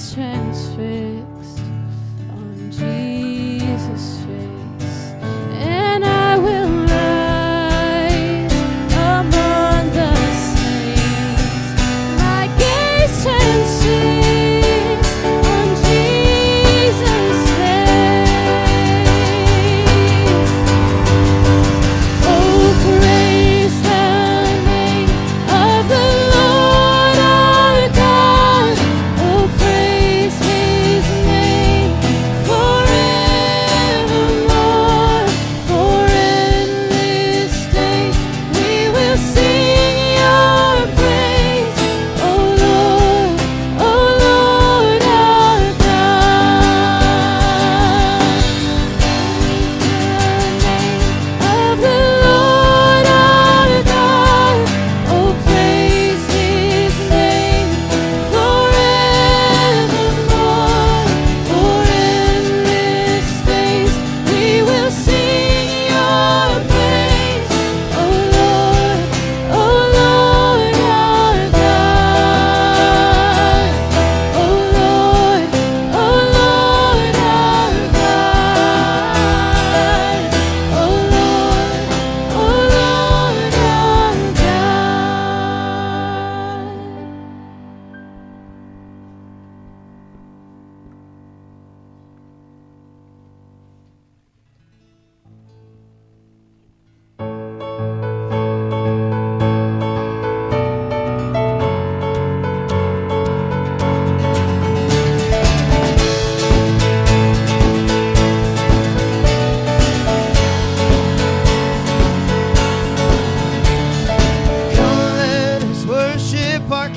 gaze transfixed worship our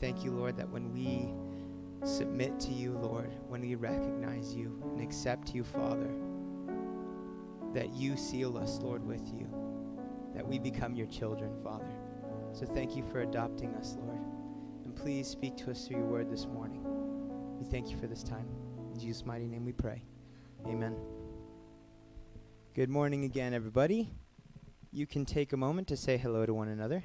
thank you, Lord, that when we submit to you, Lord, when we recognize you and accept you, Father, that you seal us, Lord, with you, that we become your children, Father. So thank you for adopting us, Lord. And please speak to us through your word this morning. We thank you for this time. In Jesus' mighty name we pray. Amen. Good morning again, everybody. You can take a moment to say hello to one another.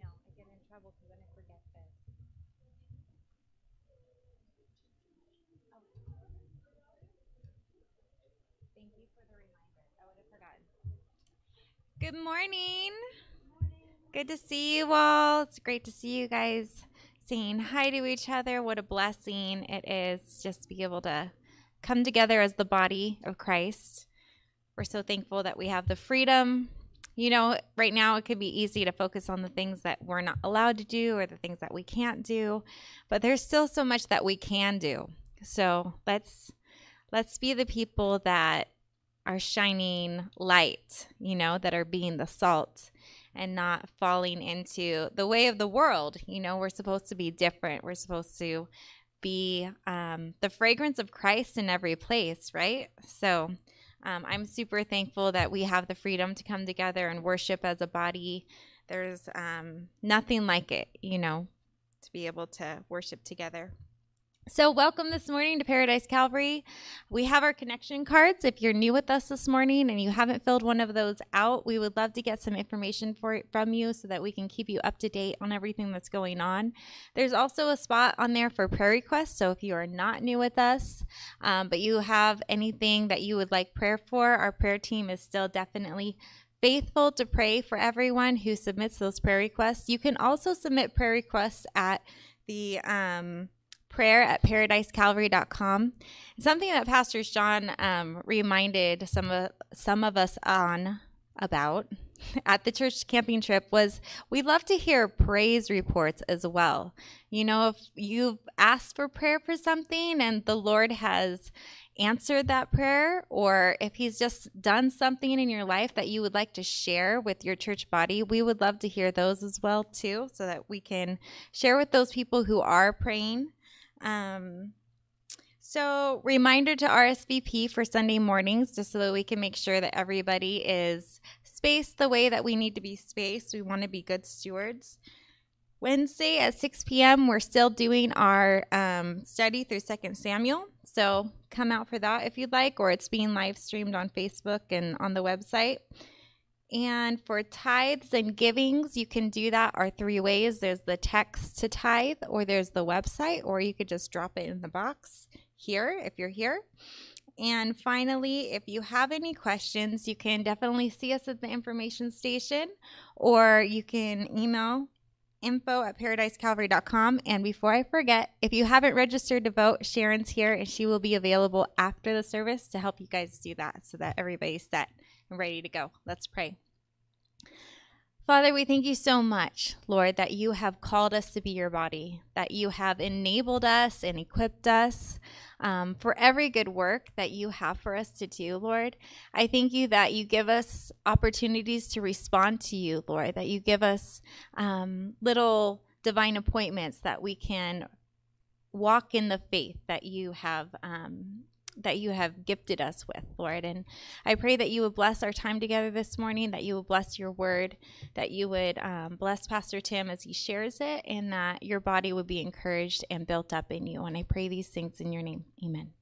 No, I get in trouble because then I forget this. Oh. Thank you for the reminder. I would have forgotten. Good morning. Good to see you all. It's great to see you guys saying hi to each other. What a blessing it is just to be able to come together as the body of Christ. We're so thankful that we have the freedom you know, right now it could be easy to focus on the things that we're not allowed to do or the things that we can't do, but there's still so much that we can do. So let's let's be the people that are shining light, you know, that are being the salt and not falling into the way of the world. You know, we're supposed to be different. We're supposed to be um, the fragrance of Christ in every place, right? So um, I'm super thankful that we have the freedom to come together and worship as a body. There's um, nothing like it, you know, to be able to worship together. So, welcome this morning to Paradise Calvary. We have our connection cards. If you're new with us this morning and you haven't filled one of those out, we would love to get some information for from you so that we can keep you up to date on everything that's going on. There's also a spot on there for prayer requests. So, if you are not new with us, um, but you have anything that you would like prayer for, our prayer team is still definitely faithful to pray for everyone who submits those prayer requests. You can also submit prayer requests at the um, prayer at paradisecalvary.com. Something that Pastor Sean um, reminded some of some of us on about at the church camping trip was we love to hear praise reports as well. You know, if you've asked for prayer for something and the Lord has answered that prayer, or if He's just done something in your life that you would like to share with your church body, we would love to hear those as well too, so that we can share with those people who are praying. Um, so, reminder to RSVP for Sunday mornings, just so that we can make sure that everybody is spaced the way that we need to be spaced. We want to be good stewards. Wednesday at 6 p.m., we're still doing our um, study through 2 Samuel. So, come out for that if you'd like, or it's being live streamed on Facebook and on the website. And for tithes and givings, you can do that our three ways. There's the text to tithe, or there's the website, or you could just drop it in the box here if you're here. And finally, if you have any questions, you can definitely see us at the information station, or you can email info at paradisecalvary.com. And before I forget, if you haven't registered to vote, Sharon's here and she will be available after the service to help you guys do that so that everybody's set and ready to go. Let's pray. Father, we thank you so much, Lord, that you have called us to be your body, that you have enabled us and equipped us um, for every good work that you have for us to do, Lord. I thank you that you give us opportunities to respond to you, Lord, that you give us um, little divine appointments that we can walk in the faith that you have um, that you have gifted us with, Lord. And I pray that you would bless our time together this morning, that you would bless your word, that you would um, bless Pastor Tim as he shares it, and that your body would be encouraged and built up in you. And I pray these things in your name. Amen.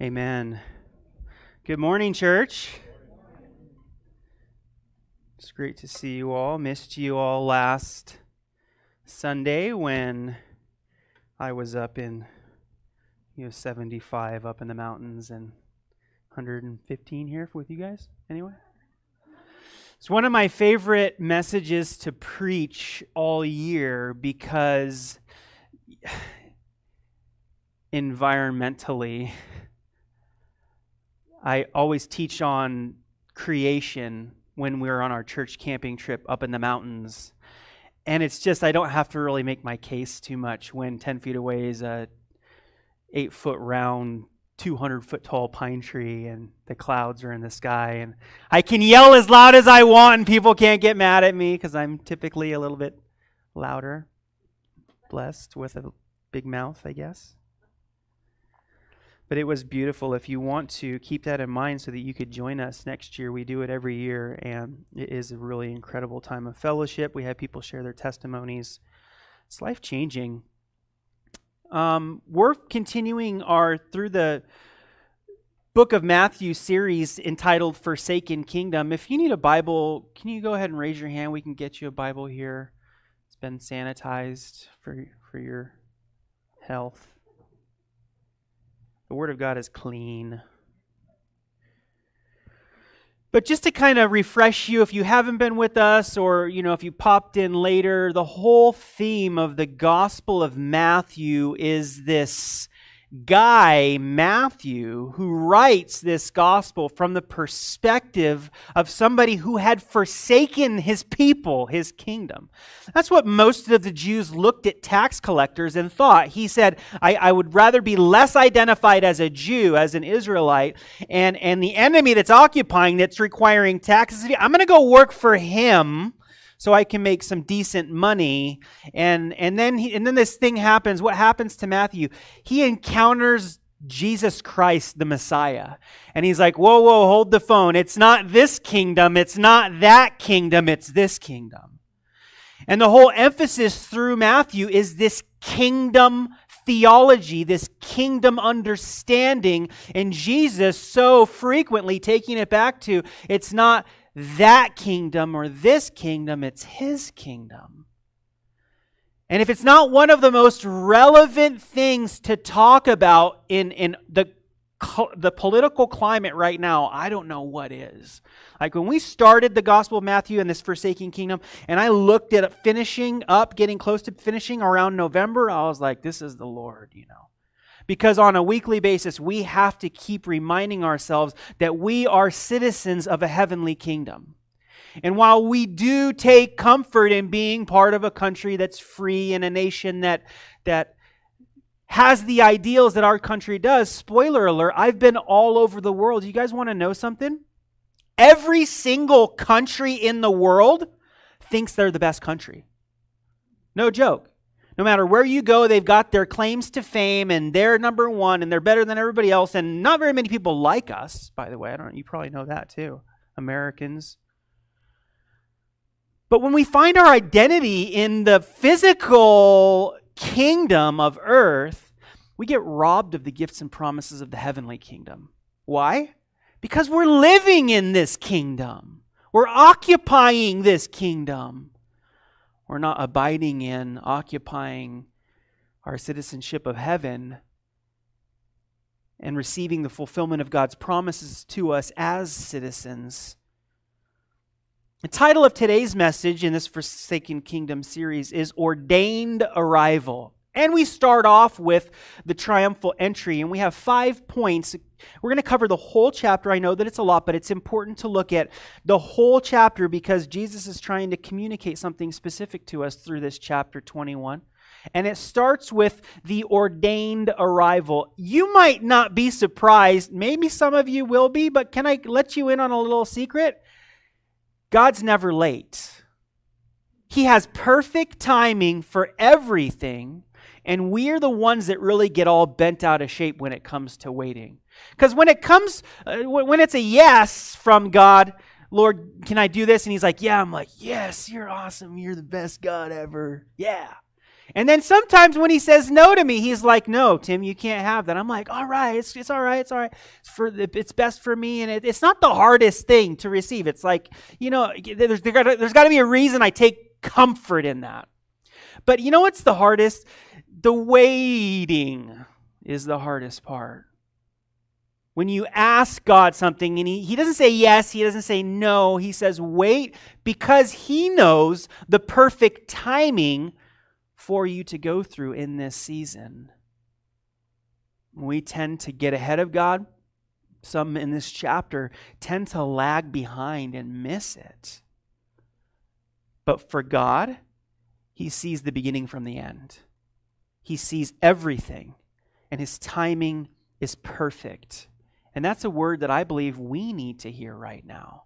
Amen. Good morning, church. It's great to see you all. Missed you all last Sunday when I was up in you know 75 up in the mountains and 115 here with you guys anyway. It's one of my favorite messages to preach all year because environmentally I always teach on creation when we're on our church camping trip up in the mountains. And it's just, I don't have to really make my case too much when 10 feet away is a eight foot round, 200 foot tall pine tree and the clouds are in the sky. And I can yell as loud as I want and people can't get mad at me because I'm typically a little bit louder, blessed with a big mouth, I guess. But it was beautiful. If you want to keep that in mind so that you could join us next year, we do it every year, and it is a really incredible time of fellowship. We have people share their testimonies. It's life changing. Um, we're continuing our through the book of Matthew series entitled Forsaken Kingdom. If you need a Bible, can you go ahead and raise your hand? We can get you a Bible here. It's been sanitized for, for your health. The Word of God is clean. But just to kind of refresh you, if you haven't been with us or, you know, if you popped in later, the whole theme of the Gospel of Matthew is this guy, Matthew, who writes this gospel from the perspective of somebody who had forsaken his people, his kingdom. That's what most of the Jews looked at tax collectors and thought. He said, I, I would rather be less identified as a Jew, as an Israelite, and, and the enemy that's occupying, that's requiring taxes. I'm going to go work for him so I can make some decent money. And and then he, and then this thing happens. What happens to Matthew? He encounters Jesus Christ, the Messiah. And he's like, whoa, whoa, hold the phone. It's not this kingdom. It's not that kingdom. It's this kingdom. And the whole emphasis through Matthew is this kingdom theology, this kingdom understanding. And Jesus so frequently taking it back to it's not that kingdom or this kingdom, it's his kingdom. And if it's not one of the most relevant things to talk about in, in the, the political climate right now, I don't know what is. Like when we started the Gospel of Matthew and this forsaking kingdom, and I looked at finishing up, getting close to finishing around November, I was like, this is the Lord, you know. Because on a weekly basis, we have to keep reminding ourselves that we are citizens of a heavenly kingdom. And while we do take comfort in being part of a country that's free and a nation that, that has the ideals that our country does, spoiler alert, I've been all over the world. You guys want to know something? Every single country in the world thinks they're the best country. No joke. No matter where you go, they've got their claims to fame and they're number one and they're better than everybody else. And not very many people like us, by the way. I don't you probably know that too. Americans. But when we find our identity in the physical kingdom of earth, we get robbed of the gifts and promises of the heavenly kingdom. Why? Because we're living in this kingdom. We're occupying this kingdom. We're not abiding in, occupying our citizenship of heaven and receiving the fulfillment of God's promises to us as citizens. The title of today's message in this Forsaken Kingdom series is Ordained Arrival. And we start off with the triumphal entry, and we have five points. We're going to cover the whole chapter. I know that it's a lot, but it's important to look at the whole chapter because Jesus is trying to communicate something specific to us through this chapter 21. And it starts with the ordained arrival. You might not be surprised. Maybe some of you will be, but can I let you in on a little secret? God's never late. He has perfect timing for everything And we're the ones that really get all bent out of shape when it comes to waiting. Because when it comes, uh, when it's a yes from God, Lord, can I do this? And He's like, Yeah. I'm like, Yes, you're awesome. You're the best God ever. Yeah. And then sometimes when He says no to me, He's like, No, Tim, you can't have that. I'm like, All right, it's, it's all right. It's all right. It's, for, it's best for me. And it, it's not the hardest thing to receive. It's like, you know, there's, there's got to be a reason I take comfort in that. But you know what's the hardest? The waiting is the hardest part. When you ask God something and he, he doesn't say yes, he doesn't say no, he says wait because he knows the perfect timing for you to go through in this season. We tend to get ahead of God. Some in this chapter tend to lag behind and miss it. But for God, he sees the beginning from the end. He sees everything, and his timing is perfect. And that's a word that I believe we need to hear right now.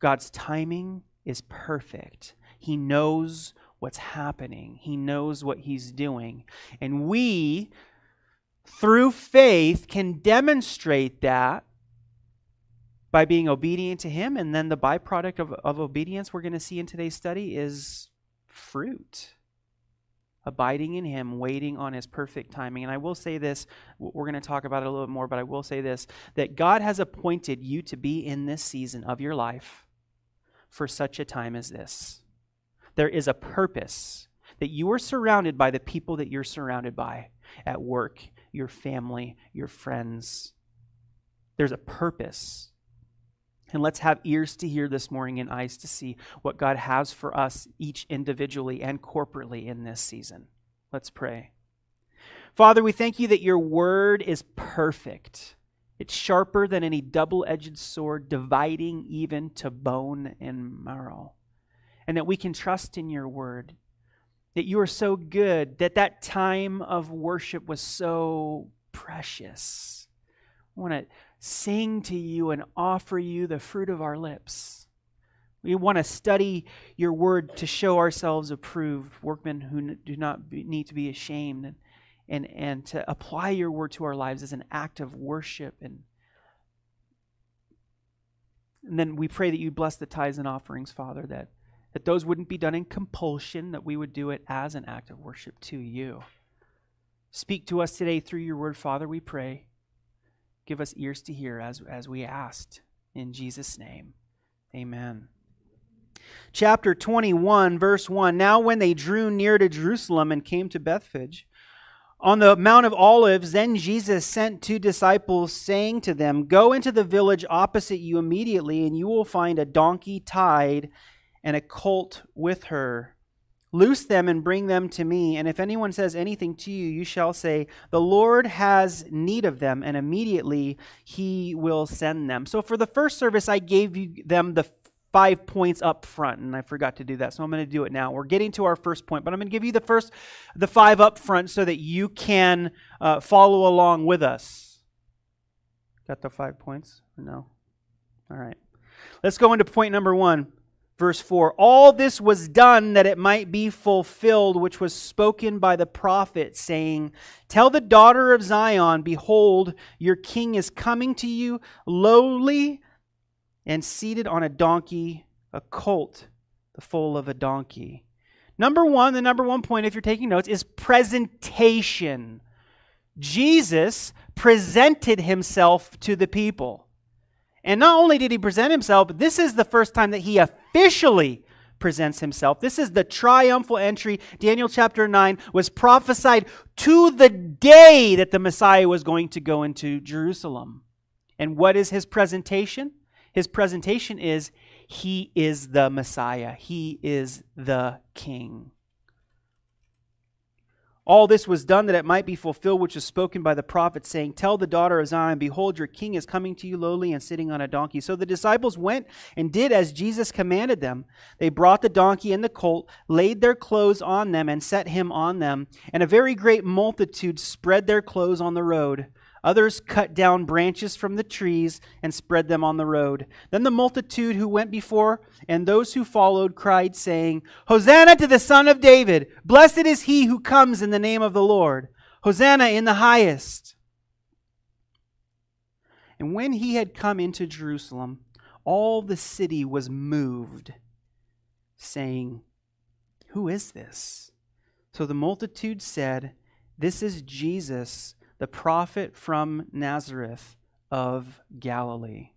God's timing is perfect. He knows what's happening, He knows what He's doing. And we, through faith, can demonstrate that by being obedient to Him. And then the byproduct of, of obedience we're going to see in today's study is fruit. Abiding in Him, waiting on His perfect timing. And I will say this, we're going to talk about it a little bit more, but I will say this that God has appointed you to be in this season of your life for such a time as this. There is a purpose that you are surrounded by the people that you're surrounded by at work, your family, your friends. There's a purpose. And let's have ears to hear this morning and eyes to see what God has for us, each individually and corporately in this season. Let's pray. Father, we thank you that your word is perfect. It's sharper than any double edged sword, dividing even to bone and marrow. And that we can trust in your word. That you are so good, that that time of worship was so precious. I want to sing to you and offer you the fruit of our lips. We want to study your word to show ourselves approved, workmen who do not be, need to be ashamed, and, and, and to apply your word to our lives as an act of worship. And, and then we pray that you bless the tithes and offerings, Father, that, that those wouldn't be done in compulsion, that we would do it as an act of worship to you. Speak to us today through your word, Father, we pray. Give us ears to hear as, as we asked. In Jesus' name, amen. Chapter 21, verse 1 Now, when they drew near to Jerusalem and came to Bethphage, on the Mount of Olives, then Jesus sent two disciples, saying to them, Go into the village opposite you immediately, and you will find a donkey tied and a colt with her. Loose them and bring them to me. And if anyone says anything to you, you shall say, The Lord has need of them, and immediately he will send them. So for the first service, I gave you them the five points up front, and I forgot to do that, so I'm going to do it now. We're getting to our first point, but I'm going to give you the first, the five up front, so that you can uh, follow along with us. Got the five points? No. All right. Let's go into point number one. Verse 4 All this was done that it might be fulfilled, which was spoken by the prophet, saying, Tell the daughter of Zion, Behold, your king is coming to you, lowly and seated on a donkey, a colt, the foal of a donkey. Number one, the number one point, if you're taking notes, is presentation. Jesus presented himself to the people. And not only did he present himself, but this is the first time that he officially presents himself. This is the triumphal entry. Daniel chapter 9 was prophesied to the day that the Messiah was going to go into Jerusalem. And what is his presentation? His presentation is he is the Messiah, he is the King. All this was done that it might be fulfilled, which was spoken by the prophet, saying, Tell the daughter of Zion, Behold, your king is coming to you lowly and sitting on a donkey. So the disciples went and did as Jesus commanded them. They brought the donkey and the colt, laid their clothes on them, and set him on them. And a very great multitude spread their clothes on the road. Others cut down branches from the trees and spread them on the road. Then the multitude who went before and those who followed cried, saying, Hosanna to the Son of David! Blessed is he who comes in the name of the Lord! Hosanna in the highest! And when he had come into Jerusalem, all the city was moved, saying, Who is this? So the multitude said, This is Jesus the prophet from Nazareth of Galilee.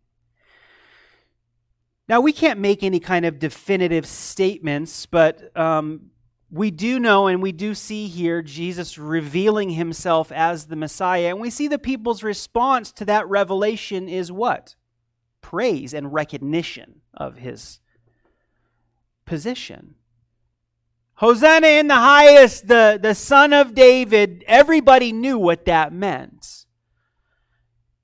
Now, we can't make any kind of definitive statements, but um, we do know and we do see here Jesus revealing himself as the Messiah. And we see the people's response to that revelation is what? Praise and recognition of his position. Hosanna in the highest, the, the son of David. Everybody knew what that meant.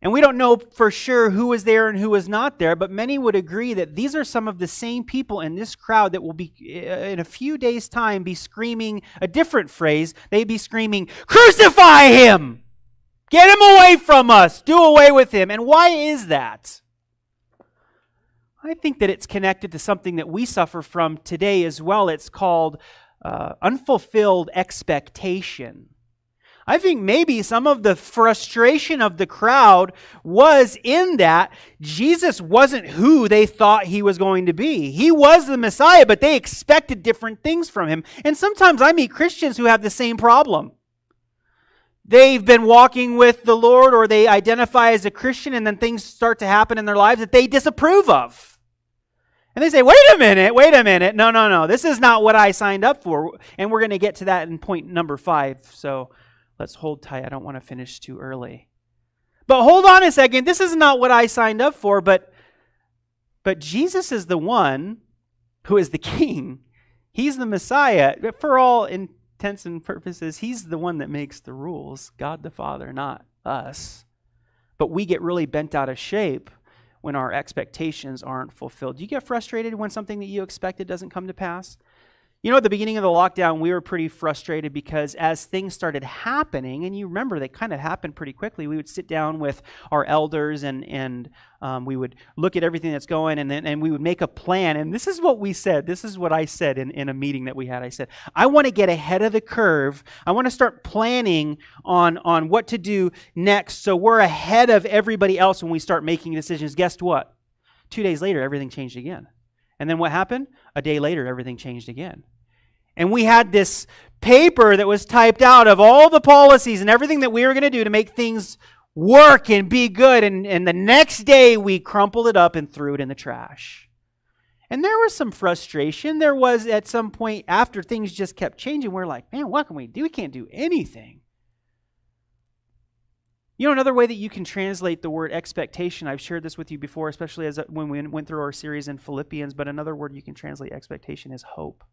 And we don't know for sure who was there and who was not there, but many would agree that these are some of the same people in this crowd that will be, uh, in a few days' time, be screaming a different phrase. They'd be screaming, Crucify him! Get him away from us! Do away with him! And why is that? I think that it's connected to something that we suffer from today as well. It's called uh, unfulfilled expectation. I think maybe some of the frustration of the crowd was in that Jesus wasn't who they thought he was going to be. He was the Messiah, but they expected different things from him. And sometimes I meet Christians who have the same problem. They've been walking with the Lord or they identify as a Christian, and then things start to happen in their lives that they disapprove of. And they say, wait a minute, wait a minute. No, no, no. This is not what I signed up for. And we're going to get to that in point number five. So let's hold tight. I don't want to finish too early. But hold on a second. This is not what I signed up for, but but Jesus is the one who is the king. He's the Messiah. For all intents and purposes, he's the one that makes the rules. God the Father, not us. But we get really bent out of shape when our expectations aren't fulfilled. Do you get frustrated when something that you expected doesn't come to pass? You know, at the beginning of the lockdown, we were pretty frustrated because as things started happening, and you remember they kind of happened pretty quickly, we would sit down with our elders and, and um, we would look at everything that's going and then and we would make a plan. And this is what we said. This is what I said in, in a meeting that we had. I said, I want to get ahead of the curve. I want to start planning on, on what to do next so we're ahead of everybody else when we start making decisions. Guess what? Two days later, everything changed again. And then what happened? A day later, everything changed again. And we had this paper that was typed out of all the policies and everything that we were going to do to make things work and be good. And, and the next day, we crumpled it up and threw it in the trash. And there was some frustration. There was at some point after things just kept changing, we're like, man, what can we do? We can't do anything. You know, another way that you can translate the word expectation, I've shared this with you before, especially as uh, when we went through our series in Philippians, but another word you can translate expectation is hope.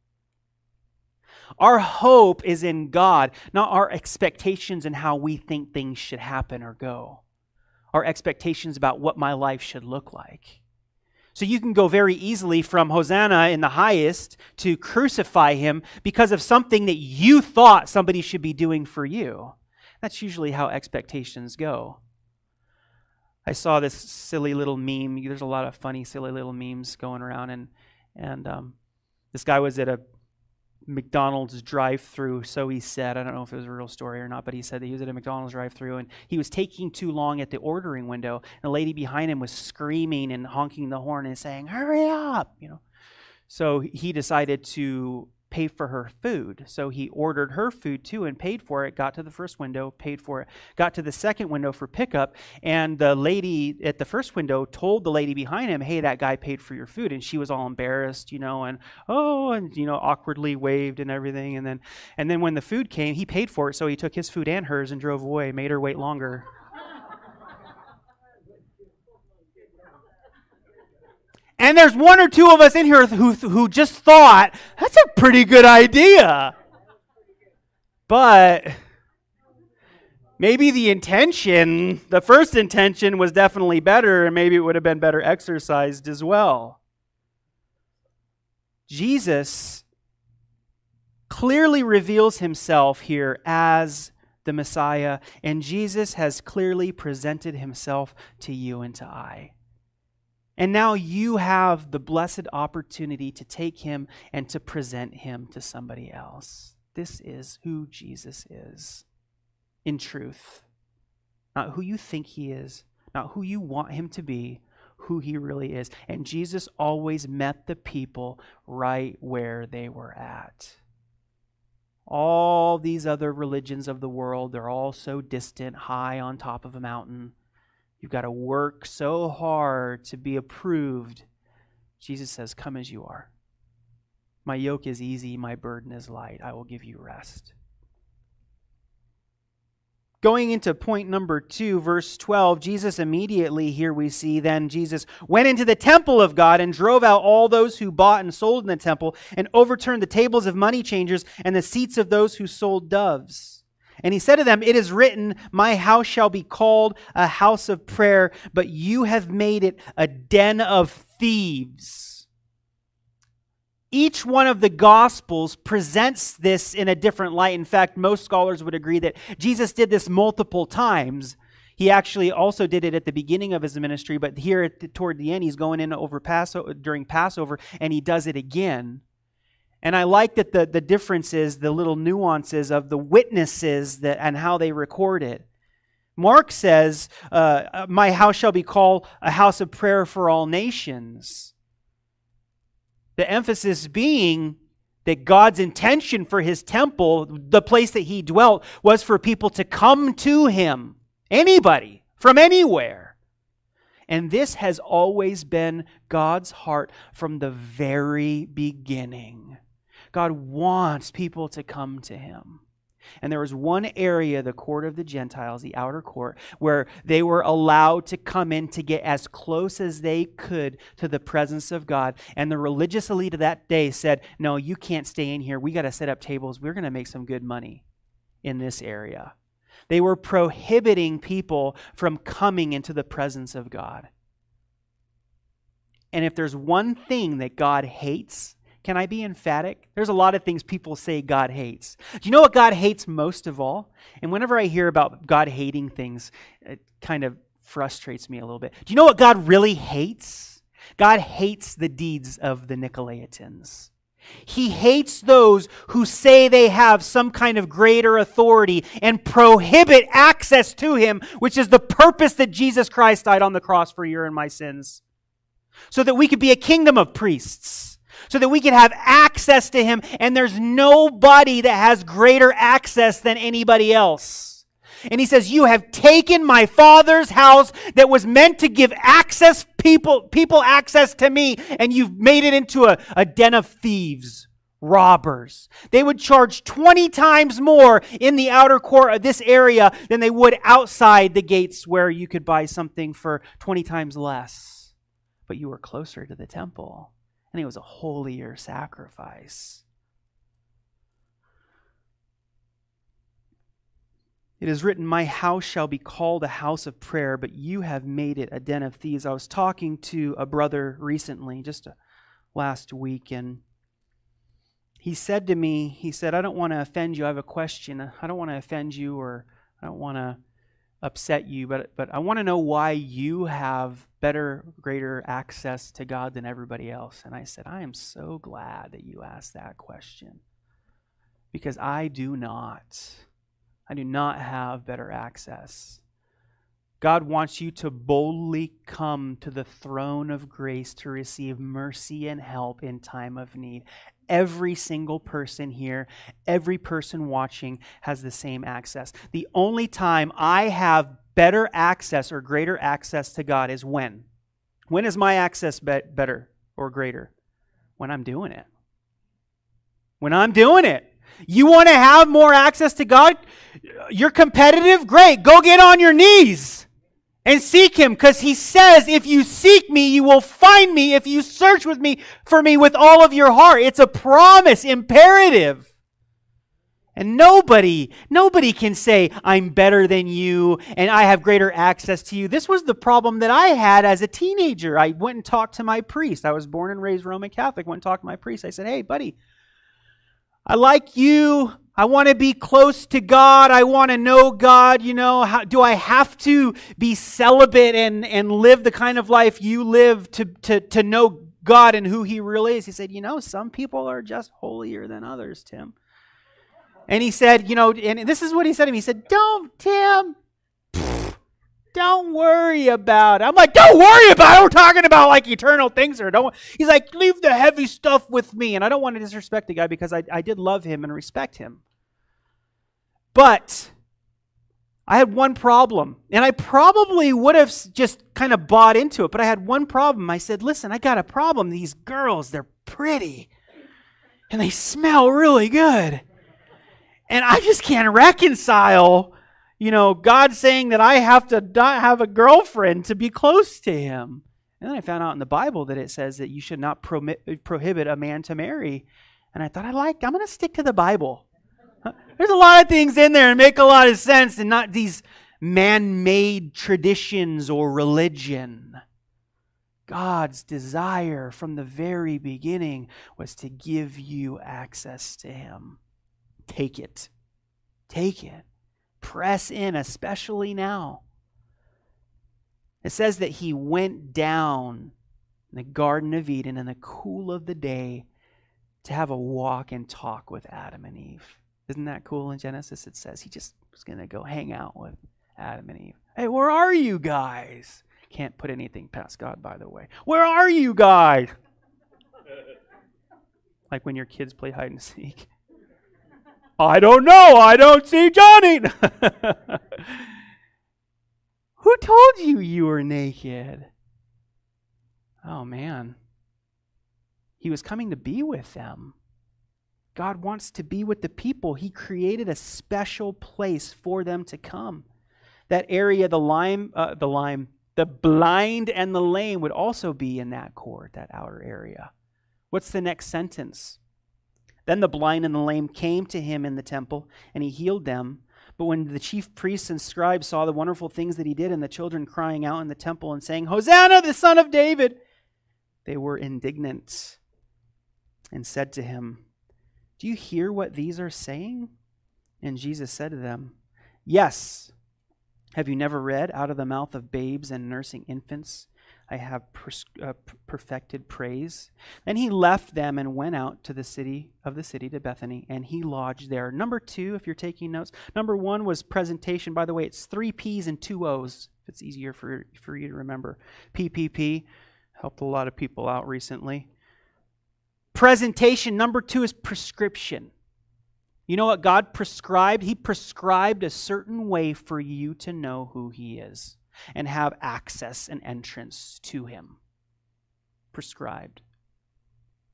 Our hope is in God, not our expectations and how we think things should happen or go. Our expectations about what my life should look like. So you can go very easily from Hosanna in the highest to crucify him because of something that you thought somebody should be doing for you. That's usually how expectations go. I saw this silly little meme. There's a lot of funny, silly little memes going around, and and um, this guy was at a McDonald's drive-through, so he said. I don't know if it was a real story or not, but he said that he was at a McDonald's drive-through and he was taking too long at the ordering window. And the lady behind him was screaming and honking the horn and saying, "Hurry up!" You know. So he decided to pay for her food. So he ordered her food too and paid for it, got to the first window, paid for it, got to the second window for pickup, and the lady at the first window told the lady behind him, hey, that guy paid for your food. And she was all embarrassed, you know, and oh, and, you know, awkwardly waved and everything. And then, and then when the food came, he paid for it, so he took his food and hers and drove away, made her wait longer. And there's one or two of us in here who, who just thought, that's a pretty good idea. But maybe the intention, the first intention was definitely better, and maybe it would have been better exercised as well. Jesus clearly reveals himself here as the Messiah, and Jesus has clearly presented himself to you and to I. And now you have the blessed opportunity to take him and to present him to somebody else. This is who Jesus is in truth. Not who you think he is, not who you want him to be, who he really is. And Jesus always met the people right where they were at. All these other religions of the world, they're all so distant, high on top of a mountain. You've got to work so hard to be approved. Jesus says, Come as you are. My yoke is easy, my burden is light. I will give you rest. Going into point number two, verse 12, Jesus immediately, here we see, then Jesus went into the temple of God and drove out all those who bought and sold in the temple and overturned the tables of money changers and the seats of those who sold doves. And he said to them, It is written, My house shall be called a house of prayer, but you have made it a den of thieves each one of the gospels presents this in a different light. In fact, most scholars would agree that Jesus did this multiple times. He actually also did it at the beginning of his ministry, but here toward the end, he's going in over Passover, during Passover, and he does it again. And I like that the, the differences, the little nuances of the witnesses that, and how they record it. Mark says, uh, My house shall be called a house of prayer for all nations. The emphasis being that God's intention for his temple, the place that he dwelt, was for people to come to him. Anybody, from anywhere. And this has always been God's heart from the very beginning. God wants people to come to him. And there was one area, the court of the Gentiles, the outer court, where they were allowed to come in to get as close as they could to the presence of God. And the religious elite of that day said, No, you can't stay in here. We got to set up tables. We're going to make some good money in this area. They were prohibiting people from coming into the presence of God. And if there's one thing that God hates, can I be emphatic? There's a lot of things people say God hates. Do you know what God hates most of all? And whenever I hear about God hating things, it kind of frustrates me a little bit. Do you know what God really hates? God hates the deeds of the Nicolaitans. He hates those who say they have some kind of greater authority and prohibit access to Him, which is the purpose that Jesus Christ died on the cross for your and my sins. So that we could be a kingdom of priests so that we can have access to Him. And there's nobody that has greater access than anybody else. And He says, You have taken my Father's house that was meant to give access, people, people access to me, and you've made it into a, a den of thieves robbers. They would charge 20 times more in the outer court of this area than they would outside the gates where you could buy something for 20 times less. But you were closer to the temple and it was a holier sacrifice. It is written, My house shall be called a house of prayer, but you have made it a den of thieves. I was talking to a brother recently, just last week, and he said to me, He said, I don't want to offend you. I have a question. I don't want to offend you, or I don't want to upset you, but, but I want to know why you have better, greater access to God than everybody else. And I said, I am so glad that you asked that question because I do not. I do not have better access. God wants you to boldly come to the throne of grace to receive mercy and help in time of need. Every single person here, every person watching has the same access. The only time I have better access or greater access to God is when? When is my access be- better or greater? When I'm doing it. When I'm doing it. You want to have more access to God? You're competitive? Great. Go get on your knees and seek him because he says if you seek me you will find me. If you search with me for me with all of your heart. It's a promise imperative. And nobody nobody can say i'm better than you and i have greater access to you. This was the problem that i had as a teenager. I went and talked to my priest. I was born and raised roman catholic. Went and talked to my priest. I said hey buddy i like you I want to be close to God. I want to know God. You know, how, do I have to be celibate and, and live the kind of life you live to, to, to know God and who He really is? He said, You know, some people are just holier than others, Tim. And he said, You know, and this is what he said to me. He said, Don't, Tim, don't worry about it. I'm like, don't worry about it. We're talking about like eternal things or don't. He's like, leave the heavy stuff with me. And I don't want to disrespect the guy because I, I did love him and respect him. But I had one problem. And I probably would have just kind of bought into it. But I had one problem. I said, listen, I got a problem. These girls, they're pretty and they smell really good. And I just can't reconcile you know, God saying that I have to have a girlfriend to be close to Him. And then I found out in the Bible that it says that you should not prohibit a man to marry. And I thought, I like, I'm going to stick to the Bible. There's a lot of things in there and make a lot of sense and not these man made traditions or religion. God's desire from the very beginning was to give you access to Him. Take it. Take it. Press in, especially now. It says that he went down in the Garden of Eden in the cool of the day to have a walk and talk with Adam and Eve. Isn't that cool in Genesis? It says he just was going to go hang out with Adam and Eve. Hey, where are you guys? Can't put anything past God, by the way. Where are you guys? like when your kids play hide and seek. I don't know. I don't see Johnny. Who told you you were naked? Oh, man. He was coming to be with them. God wants to be with the people. He created a special place for them to come. That area, the lime, uh, the lime, the blind and the lame would also be in that court, that outer area. What's the next sentence? Then the blind and the lame came to him in the temple, and he healed them. But when the chief priests and scribes saw the wonderful things that he did, and the children crying out in the temple and saying, Hosanna, the Son of David, they were indignant and said to him, Do you hear what these are saying? And Jesus said to them, Yes. Have you never read, Out of the mouth of babes and nursing infants, I have pers- uh, perfected praise. Then he left them and went out to the city of the city to Bethany, and he lodged there. Number two, if you're taking notes, number one was presentation. By the way, it's three P's and two O's. If it's easier for, for you to remember, PPP helped a lot of people out recently. Presentation. Number two is prescription. You know what God prescribed? He prescribed a certain way for you to know who He is and have access and entrance to him. Prescribed.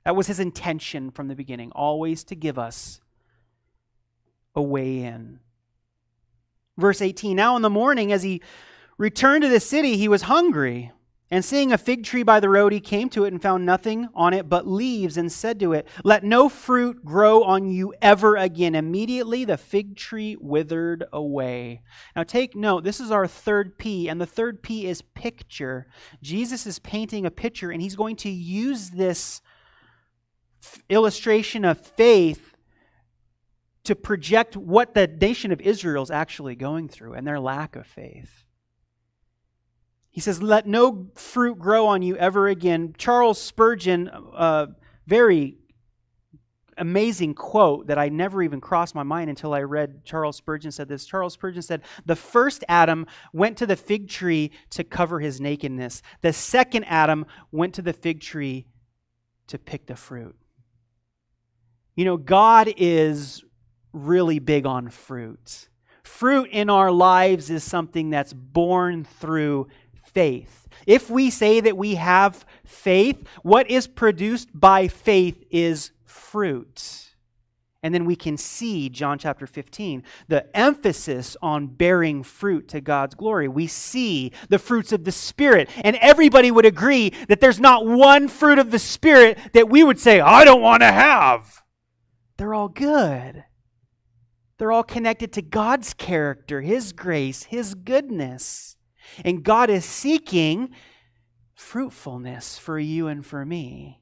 That was his intention from the beginning, always to give us a way in. Verse 18 Now in the morning, as he returned to the city, he was hungry. And seeing a fig tree by the road, he came to it and found nothing on it but leaves, and said to it, Let no fruit grow on you ever again. Immediately the fig tree withered away. Now take note, this is our third P, and the third P is picture. Jesus is painting a picture, and he's going to use this illustration of faith to project what the nation of Israel is actually going through and their lack of faith. He says, Let no fruit grow on you ever again. Charles Spurgeon, uh, very amazing quote that I never even crossed my mind until I read Charles Spurgeon said this. Charles Spurgeon said, The first Adam went to the fig tree to cover his nakedness, the second Adam went to the fig tree to pick the fruit. You know, God is really big on fruit. Fruit in our lives is something that's born through faith. If we say that we have faith, what is produced by faith is fruit. And then we can see, John chapter 15, the emphasis on bearing fruit to God's glory. We see the fruits of the Spirit. And everybody would agree that there's not one fruit of the Spirit that we would say, I don't want to have. They're all good. They're all connected to God's character, His grace, His goodness. And God is seeking fruitfulness for you and for me.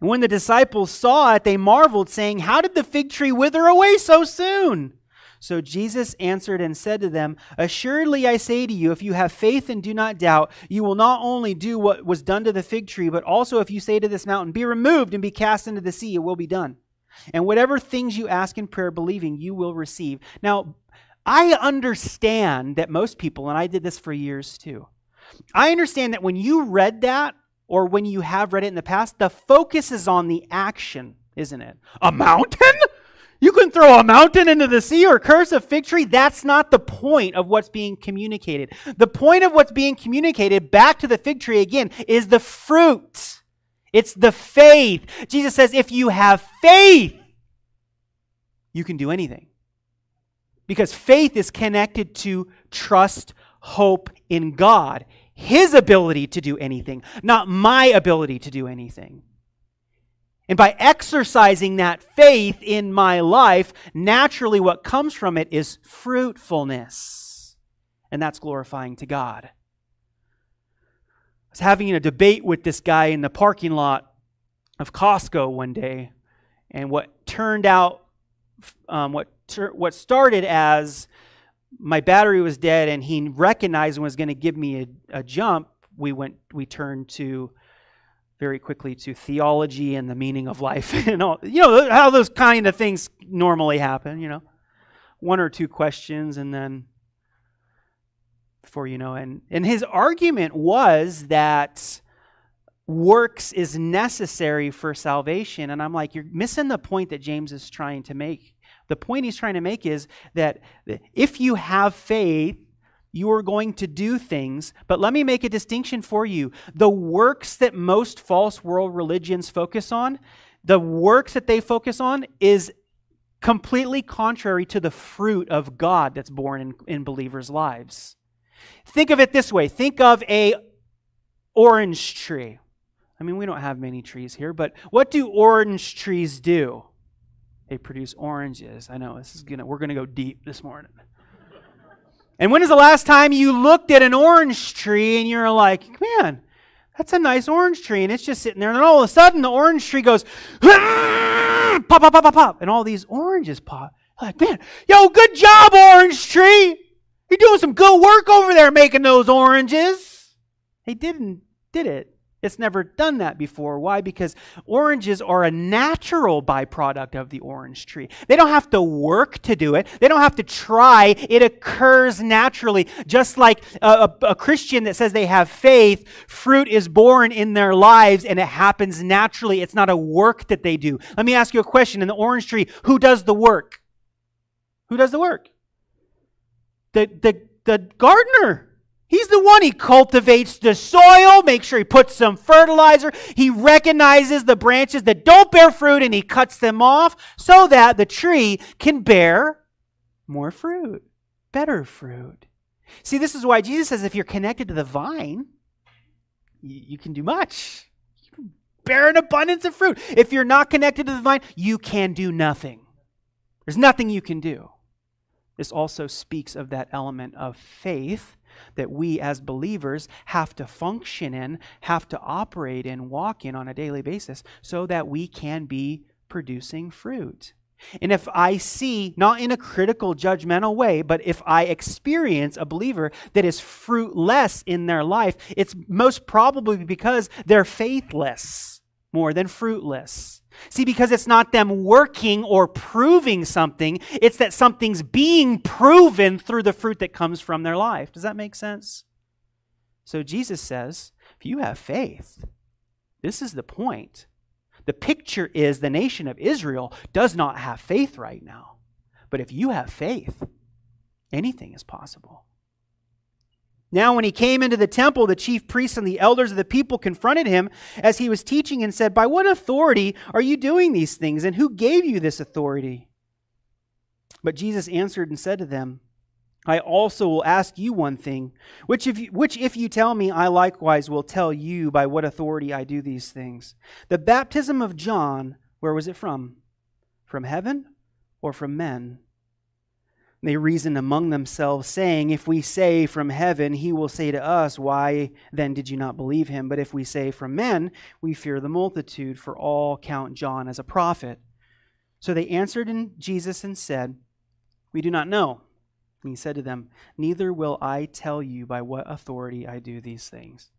And when the disciples saw it, they marveled, saying, How did the fig tree wither away so soon? So Jesus answered and said to them, Assuredly I say to you, if you have faith and do not doubt, you will not only do what was done to the fig tree, but also if you say to this mountain, Be removed and be cast into the sea, it will be done. And whatever things you ask in prayer, believing, you will receive. Now, I understand that most people, and I did this for years too, I understand that when you read that, or when you have read it in the past, the focus is on the action, isn't it? A mountain? You can throw a mountain into the sea or curse a fig tree. That's not the point of what's being communicated. The point of what's being communicated back to the fig tree again is the fruit. It's the faith. Jesus says, if you have faith, you can do anything. Because faith is connected to trust, hope in God, His ability to do anything, not my ability to do anything. And by exercising that faith in my life, naturally what comes from it is fruitfulness. And that's glorifying to God. I was having a debate with this guy in the parking lot of Costco one day, and what turned out, um, what, what started as my battery was dead and he recognized and was going to give me a, a jump, we went, we turned to very quickly to theology and the meaning of life and all you know how those kind of things normally happen you know. One or two questions and then before you know and and his argument was that works is necessary for salvation and i'm like you're missing the point that james is trying to make the point he's trying to make is that if you have faith you are going to do things. But let me make a distinction for you. The works that most false world religions focus on, the works that they focus on is completely contrary to the fruit of God that's born in, in believers' lives. Think of it this way. Think of a orange tree. I mean, we don't have many trees here, but what do orange trees do? They produce oranges. I know this is gonna we're gonna go deep this morning. And when is the last time you looked at an orange tree and you're like, man, that's a nice orange tree, and it's just sitting there, and then all of a sudden the orange tree goes, ah, pop, pop, pop, pop, pop, and all these oranges pop. Like, man, yo, good job, orange tree. You're doing some good work over there making those oranges. They didn't, did it? It's never done that before. Why? Because oranges are a natural byproduct of the orange tree. They don't have to work to do it, they don't have to try. It occurs naturally. Just like a, a, a, Christian that says they have faith, fruit is born in their lives and it happens naturally. It's not a work that they do. Let me ask you a question. In the orange tree, who does the work? Who does the work? The, the, the gardener. He's the one. He cultivates the soil, makes sure he puts some fertilizer. He recognizes the branches that don't bear fruit and he cuts them off so that the tree can bear more fruit, better fruit. See, this is why Jesus says if you're connected to the vine, you, you can do much. You can bear an abundance of fruit. If you're not connected to the vine, you can do nothing. There's nothing you can do. This also speaks of that element of faith that we as believers have to function in, have to operate in, walk in on a daily basis so that we can be producing fruit. And if I see, not in a critical, judgmental way, but if I experience a believer that is fruitless in their life, it's most probably because they're faithless more than fruitless. See, because it's not them working or proving something, it's that something's being proven through the fruit that comes from their life. Does that make sense? So Jesus says, if you have faith, this is the point. The picture is the nation of Israel does not have faith right now. But if you have faith, anything is possible. Now, when he came into the temple, the chief priests and the elders of the people confronted him as he was teaching and said, By what authority are you doing these things, and who gave you this authority? But Jesus answered and said to them, I also will ask you one thing, which if, you, which if you tell me, I likewise will tell you by what authority I do these things. The baptism of John, where was it from? From heaven or from men? They reasoned among themselves, saying, If we say from heaven, he will say to us, Why then did you not believe him? But if we say from men, we fear the multitude, for all count John as a prophet. So they answered in Jesus and said, We do not know. And he said to them, Neither will I tell you by what authority I do these things.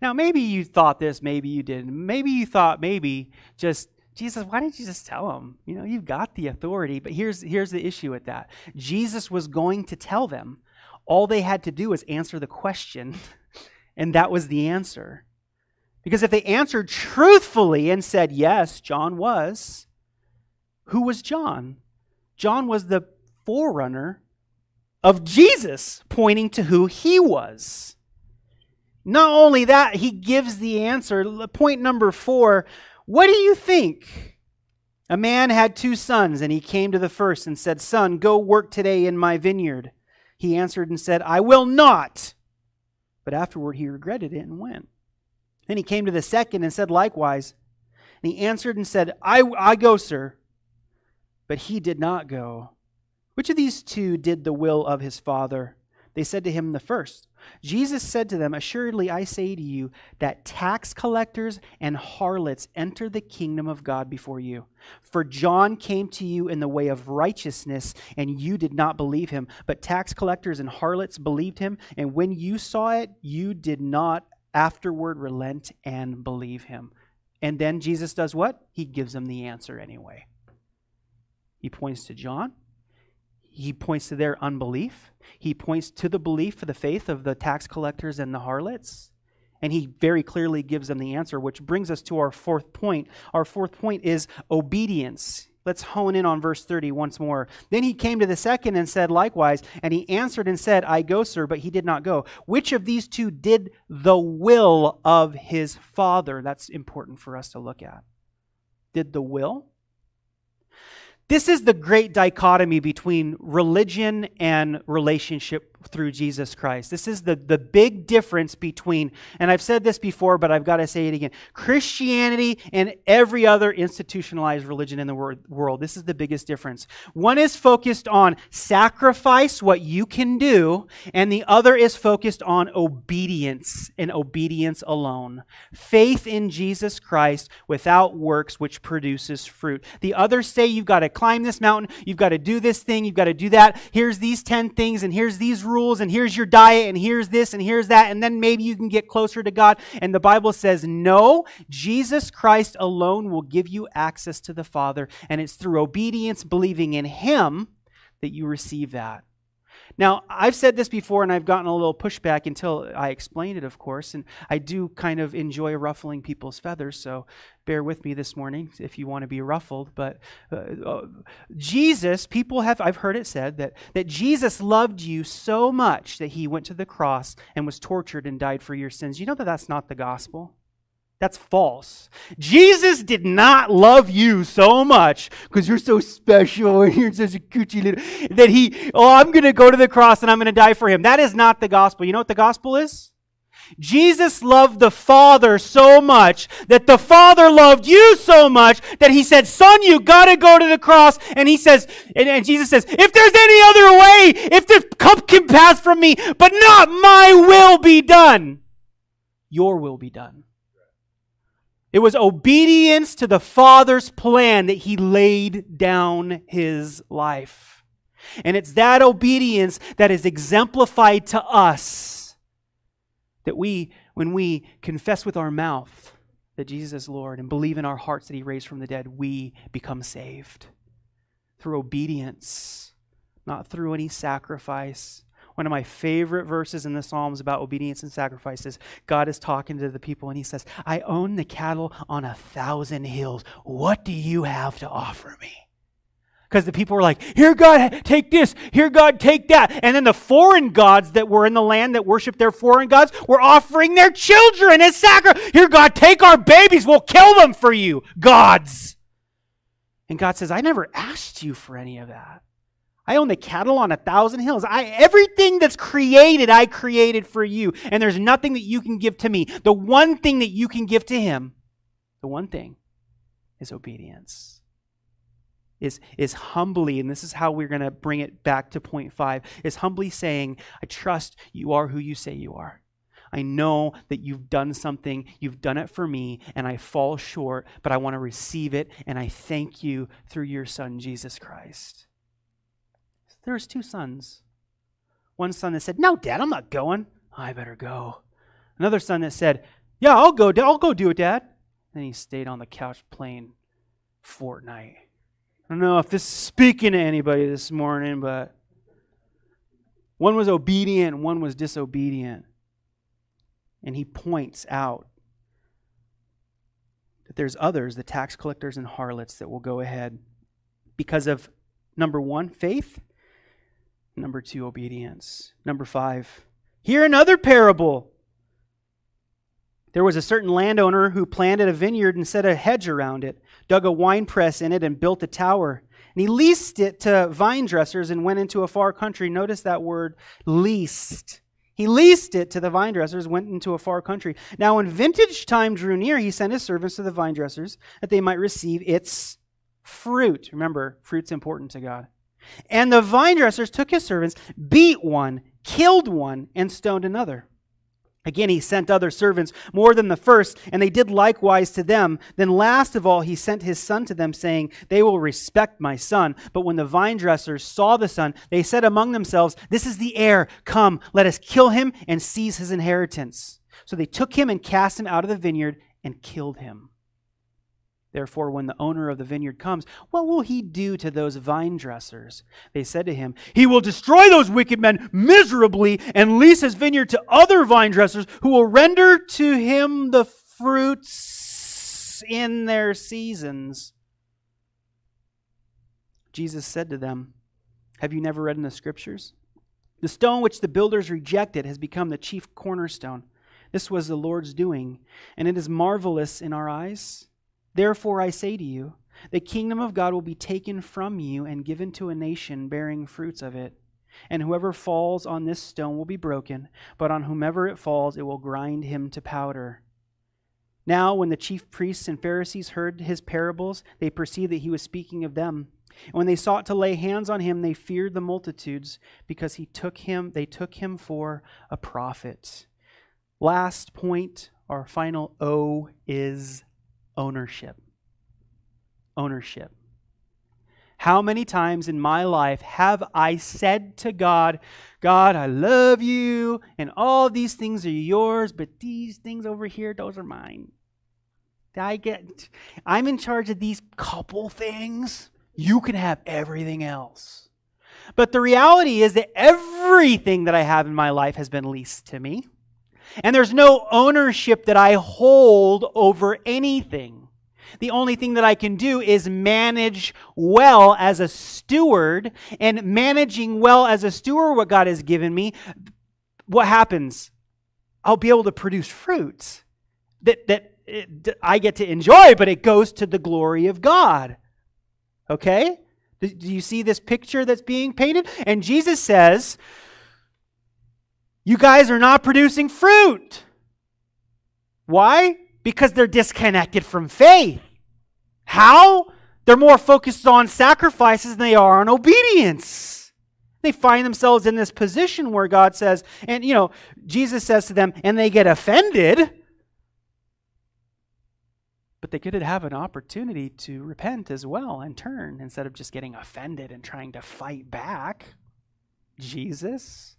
Now, maybe you thought this, maybe you didn't. Maybe you thought, maybe just Jesus, why didn't you just tell them? You know, you've got the authority. But here's, here's the issue with that Jesus was going to tell them. All they had to do was answer the question, and that was the answer. Because if they answered truthfully and said, yes, John was, who was John? John was the forerunner of Jesus, pointing to who he was. Not only that, he gives the answer. Point number four what do you think? A man had two sons, and he came to the first and said, Son, go work today in my vineyard. He answered and said, I will not. But afterward he regretted it and went. Then he came to the second and said likewise. And he answered and said, I, I go, sir. But he did not go. Which of these two did the will of his father? They said to him, The first. Jesus said to them, Assuredly I say to you that tax collectors and harlots enter the kingdom of God before you. For John came to you in the way of righteousness, and you did not believe him. But tax collectors and harlots believed him, and when you saw it, you did not afterward relent and believe him. And then Jesus does what? He gives them the answer anyway. He points to John he points to their unbelief. He points to the belief for the faith of the tax collectors and the harlots. And he very clearly gives them the answer, which brings us to our fourth point. Our fourth point is obedience. Let's hone in on verse 30 once more. Then he came to the second and said likewise, and he answered and said, I go, sir, but he did not go. Which of these two did the will of his father? That's important for us to look at. Did the will this is the great dichotomy between religion and relationship through Jesus Christ. This is the, the big difference between, and I've said this before, but I've got to say it again Christianity and every other institutionalized religion in the world. This is the biggest difference. One is focused on sacrifice, what you can do, and the other is focused on obedience and obedience alone. Faith in Jesus Christ without works, which produces fruit. The others say you've got to climb this mountain, you've got to do this thing, you've got to do that. Here's these 10 things, and here's these rules and here's your diet and here's this and here's that and then maybe you can get closer to God. And the Bible says, no, Jesus Christ alone will give you access to the Father. And it's through obedience, believing in Him, that you receive that. Now, I've said this before and I've gotten a little pushback until I explained it, of course, and I do kind of enjoy ruffling people's feathers, so bear with me this morning if you want to be ruffled. But uh, uh, Jesus, people have, I've heard it said that, that Jesus loved you so much that he went to the cross and was tortured and died for your sins. You know that that's not the gospel? That's false. Jesus did not love you so much because you're so special and you're such a coochie little that he, oh, I'm going to go to the cross and I'm going to die for him. That is not the gospel. You know what the gospel is? Jesus loved the Father so much that the Father loved you so much that he said, Son, you got to go to the cross. And he says, and, and, Jesus says, If there's any other way, if the cup can pass from me, but not my will be done, your will be done. It was obedience to the Father's plan that he laid down his life. And it's that obedience that is exemplified to us that we, when we confess with our mouth that Jesus is Lord and believe in our hearts that he raised from the dead, we become saved through obedience, not through any sacrifice, one of my favorite verses in the Psalms about obedience and sacrifices. God is talking to the people and he says, I own the cattle on a thousand hills. What do you have to offer me? Because the people were like, Here, God, take this. Here, God, take that. And then the foreign gods that were in the land that worshiped their foreign gods were offering their children as sacrifice. Here, God, take our babies. We'll kill them for you, gods. And God says, I never asked you for any of that. I own the cattle on a thousand hills. I, everything that's created, I created for you. And there's nothing that you can give to me. The one thing that you can give to him, the one thing, is obedience. is, is humbly, and this is how we're going to bring it back to point five, is humbly saying, I trust you are who you say you are. I know that you've done something, you've done it for me, and I fall short, but I want to receive it, and I thank you through your Son, Jesus Christ. There's two sons. One son that said, No, Dad, I'm not going. I better go. Another son that said, Yeah, I'll go. I'll go do it, Dad. And he stayed on the couch playing Fortnite. I don't know if this is speaking to anybody this morning, but one was obedient, one was disobedient. And he points out that there's others, the tax collectors and harlots, that will go ahead because of number one, faith, number two, obedience. Number five, hear another parable. There was a certain landowner who planted a vineyard and set a hedge around it, dug a wine press in it, and built a tower. And he leased it to vine dressers and went into a far country. Notice that word, leased. He leased it to the vine dressers, went into a far country. Now, when vintage time drew near, he sent his servants to the vine dressers that they might receive its fruit. Remember, fruit's important to God. And the vine dressers took his servants, beat one, killed one, and stoned another. Again, he sent other servants more than the first, and they did likewise to them. Then, last of all, he sent his son to them, saying, They will respect my son. But when the vine dressers saw the son, they said among themselves, This is the heir. Come, let us kill him and seize his inheritance. So they took him and cast him out of the vineyard and killed him. Therefore, when the owner of the vineyard comes, what will he do to those vine dressers? They said to him, He will destroy those wicked men miserably and lease his vineyard to other vine dressers who will render to him the fruits in their seasons. Jesus said to them, Have you never read in the scriptures? The stone which the builders rejected has become the chief cornerstone. This was the Lord's doing, and it is marvelous in our eyes. Therefore, I say to you, the kingdom of God will be taken from you and given to a nation bearing fruits of it. And whoever falls on this stone will be broken, but on whomever it falls, it will grind him to powder. Now, when the chief priests and Pharisees heard his parables, they perceived that he was speaking of them. And when they sought to lay hands on him, they feared the multitudes, because he took him, they took him for a prophet. Last point, our final O is ownership. Ownership. How many times in my life have I said to God, God, I love you, and all these things are yours, but these things over here, those are mine. I get I'm in charge of these couple things. You can have everything else. But the reality is that everything that I have in my life has been leased to me. And there's no ownership that I hold over anything. The only thing that I can do is manage well as a steward, and managing well as a steward what God has given me, what happens? I'll be able to produce fruits that, that, that I get to enjoy, but it goes to the glory of God. Okay? Do you see this picture that's being painted? And Jesus says, you guys are not producing fruit. Why? Because they're disconnected from faith. How? They're more focused on sacrifices than they are on obedience. They find themselves in this position where God says, and you know, Jesus says to them, and they get offended. But they could have an opportunity to repent as well and turn instead of just getting offended and trying to fight back. Jesus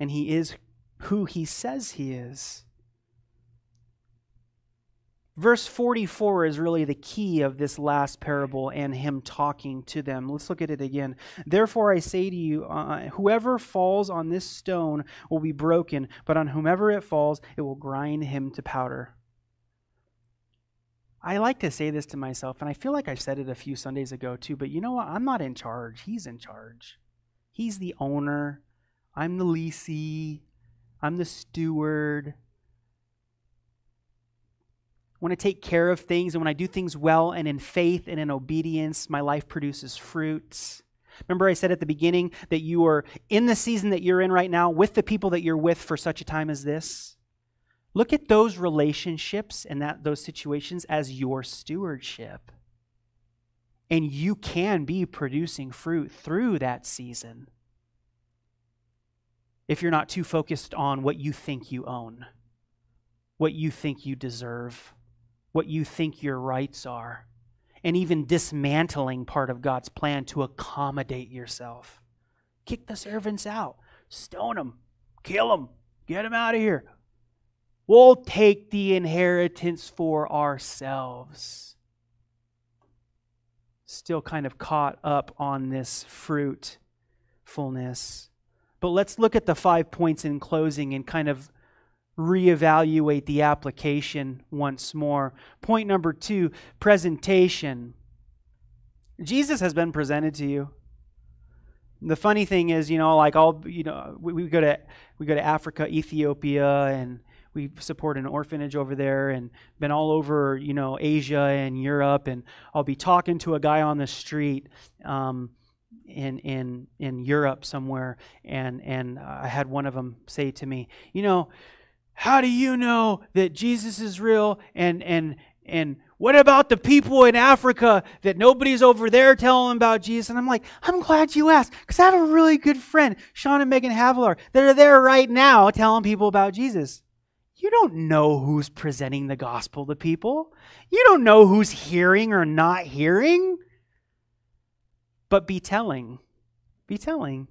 and he is who he says he is. Verse 44 is really the key of this last parable and him talking to them. Let's look at it again. Therefore, I say to you, uh, whoever falls on this stone will be broken, but on whomever it falls, it will grind him to powder. I like to say this to myself, and I feel like I said it a few Sundays ago too, but you know what? I'm not in charge. He's in charge. He's the owner, I'm the leasee, I'm the steward. When I take care of things and when I do things well and in faith and in obedience, my life produces fruits. Remember, I said at the beginning that you are in the season that you're in right now with the people that you're with for such a time as this. Look at those relationships and that those situations as your stewardship. And you can be producing fruit through that season if you're not too focused on what you think you own, what you think you deserve, what you think your rights are, and even dismantling part of God's plan to accommodate yourself. Kick the servants out, stone them, kill them, get them out of here. We'll take the inheritance for ourselves. Still kind of caught up on this fruitfulness. But let's look at the five points in closing and kind of reevaluate the application once more. Point number two presentation. Jesus has been presented to you. The funny thing is, you know, like all, you know, we, we go to we go to Africa, Ethiopia, and we support an orphanage over there, and been all over, you know, Asia and Europe, and I'll be talking to a guy on the street, um, in in in Europe somewhere, and and uh, I had one of them say to me, you know, how do you know that Jesus is real? And and and what about the people in Africa that nobody's over there telling them about Jesus? And I'm like, I'm glad you asked because I have a really good friend, Sean and Megan Havilar, that are there right now telling people about Jesus. You don't know who's presenting the gospel to people. You don't know who's hearing or not hearing but be telling. Be telling.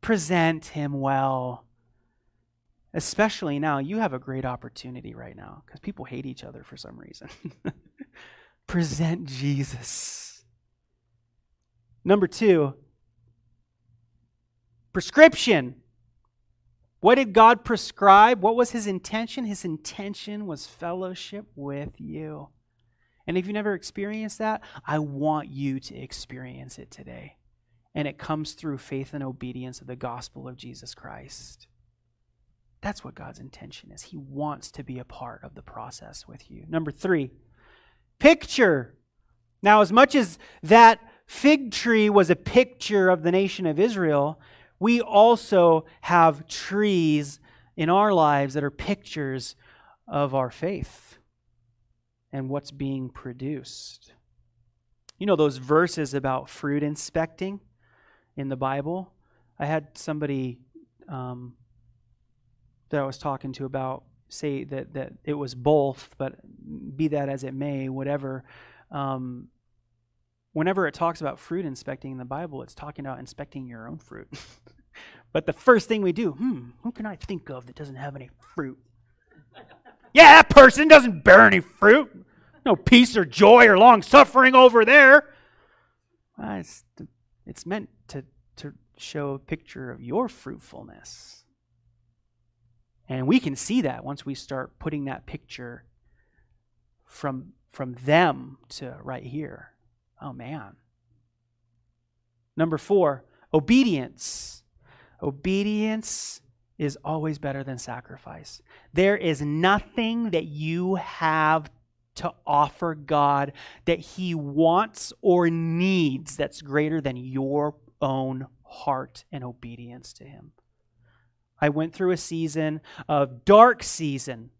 Present him well. Especially now, you have a great opportunity right now because people hate each other for some reason. Present Jesus. Number two, prescription. What did God prescribe? What was his intention? His intention was fellowship with you. And if you never experienced that, I want you to experience it today. And it comes through faith and obedience of the gospel of Jesus Christ. That's what God's intention is. He wants to be a part of the process with you. Number three, picture. Now, as much as that fig tree was a picture of the nation of Israel, we also have trees in our lives that are pictures of our faith and what's being produced. You know those verses about fruit inspecting in the Bible? I had somebody um, that I was talking to about say that, that it was both, but be that as it may, whatever. Um, whenever it talks about fruit inspecting in the Bible, it's talking about inspecting your own fruit. but the first thing we do, hmm, who can I think of that doesn't have any fruit? Yeah, that person doesn't bear any fruit. No peace or joy or long suffering over there. It's, it's meant to, to show a picture of your fruitfulness. And we can see that once we start putting that picture from, from them to right here. Oh, man. Number four, obedience. Obedience is always better than sacrifice. There is nothing that you have to offer God that He wants or needs that's greater than your own heart and obedience to Him. I went through a season of dark season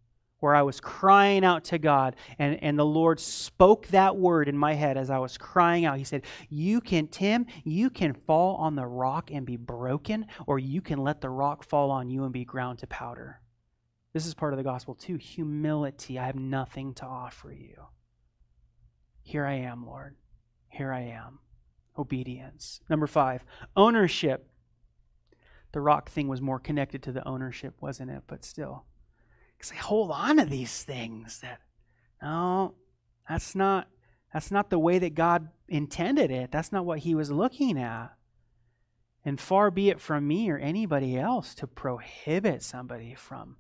where I was crying out to God, and, and the Lord spoke that word in my head as I was crying out. He said, You can, Tim, you can fall on the rock and be broken, or you can let the rock fall on you and be ground to powder. This is part of the gospel too humility. I have nothing to offer you. Here I am, Lord. Here I am. Obedience. Number five, ownership. The rock thing was more connected to the ownership, wasn't it? But still because I hold on to these things that no, that's not that's not the way that God intended it. That's not what he was looking at. And far be it from me or anybody else to prohibit somebody from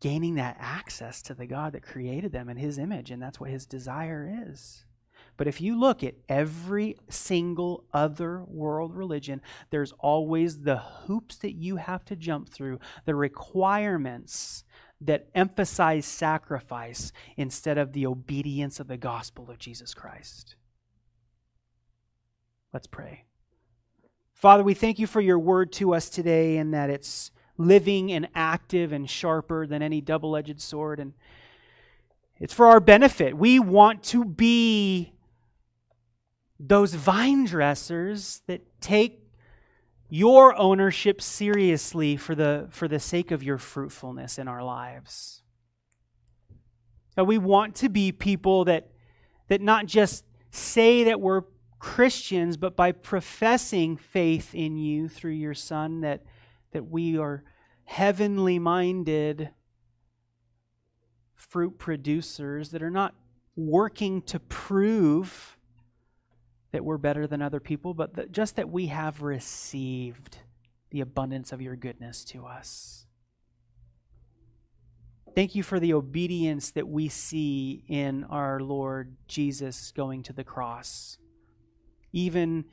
gaining that access to the God that created them in his image, and that's what his desire is. But if you look at every single other world religion, there's always the hoops that you have to jump through, the requirements that emphasize sacrifice instead of the obedience of the gospel of Jesus Christ. Let's pray. Father, we thank you for your word to us today and that it's living and active and sharper than any double edged sword. And it's for our benefit. We want to be those vine dressers that take your ownership seriously for the, for the sake of your fruitfulness in our lives. That we want to be people that, that not just say that we're Christians, but by professing faith in you through your Son, that, that we are heavenly minded fruit producers that are not working to prove that we're better than other people, but that just that we have received the abundance of your goodness to us. Thank you for the obedience that we see in our Lord Jesus going to the cross. Even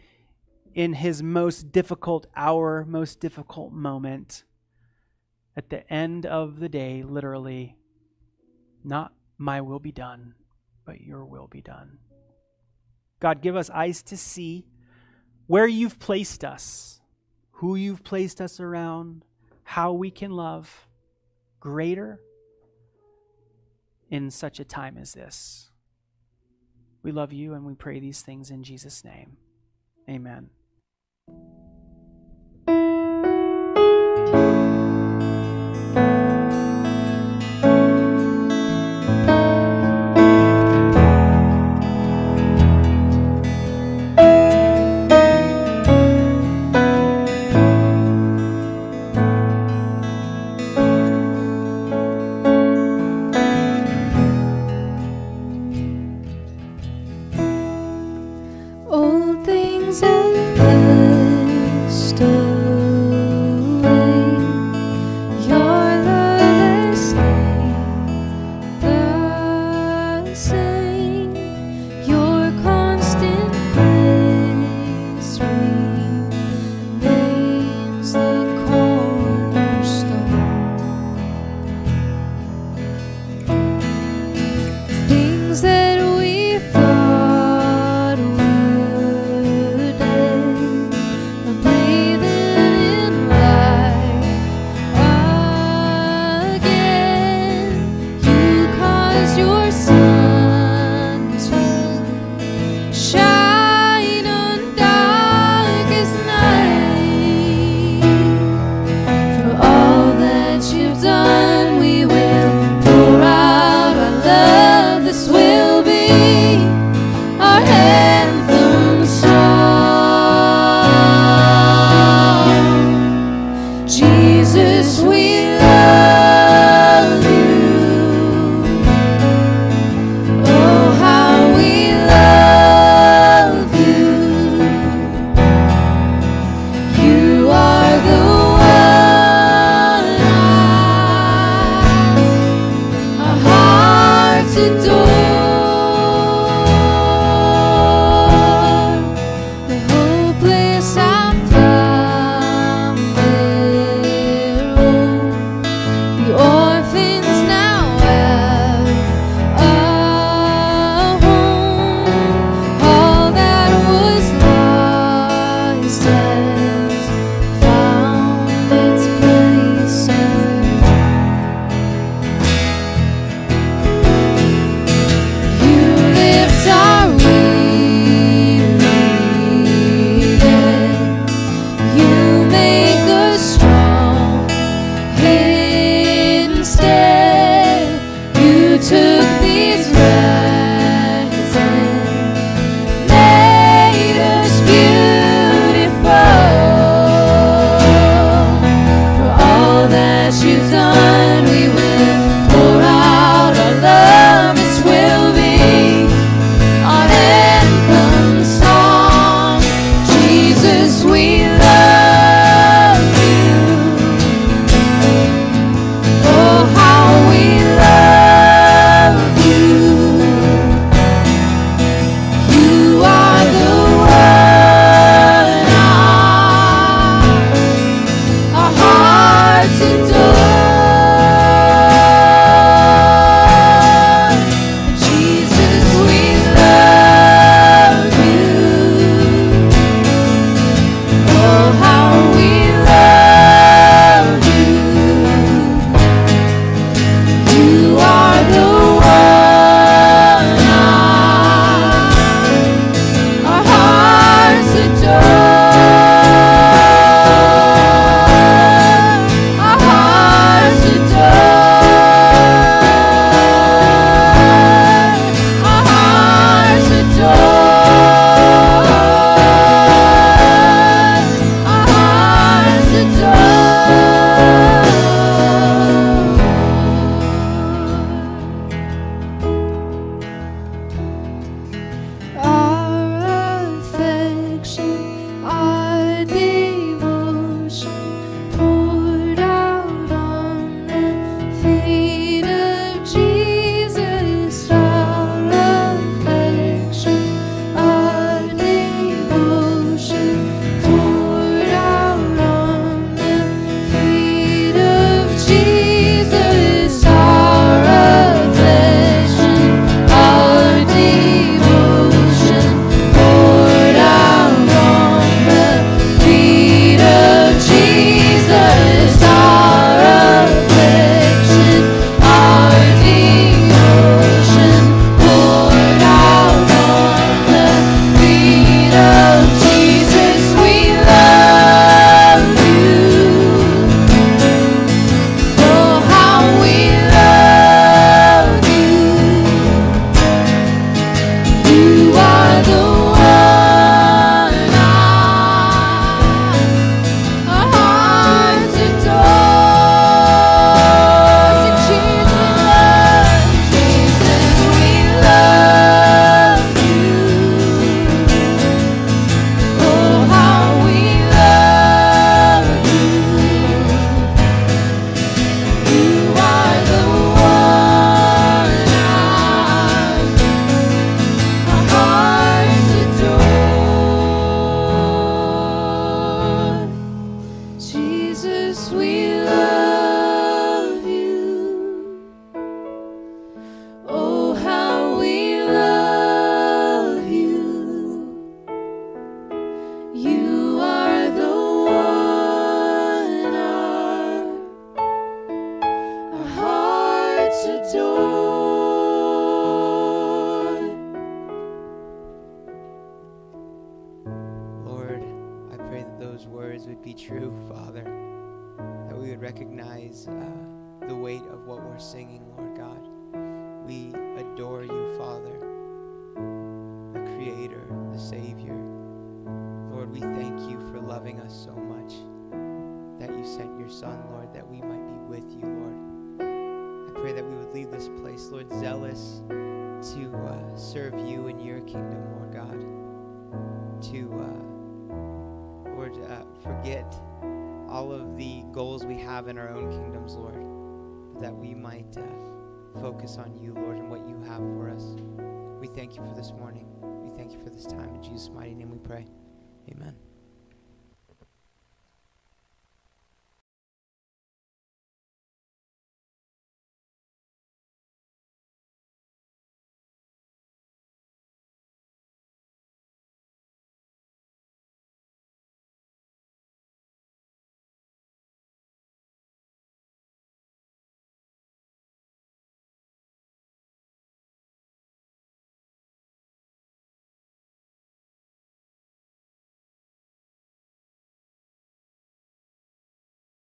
in his most difficult hour, most difficult moment, at the end of the day, literally, not my will be done, but your will be done. God, give us eyes to see where you've placed us, who you've placed us around, how we can love greater in such a time as this. We love you and we pray these things in Jesus' name. Amen.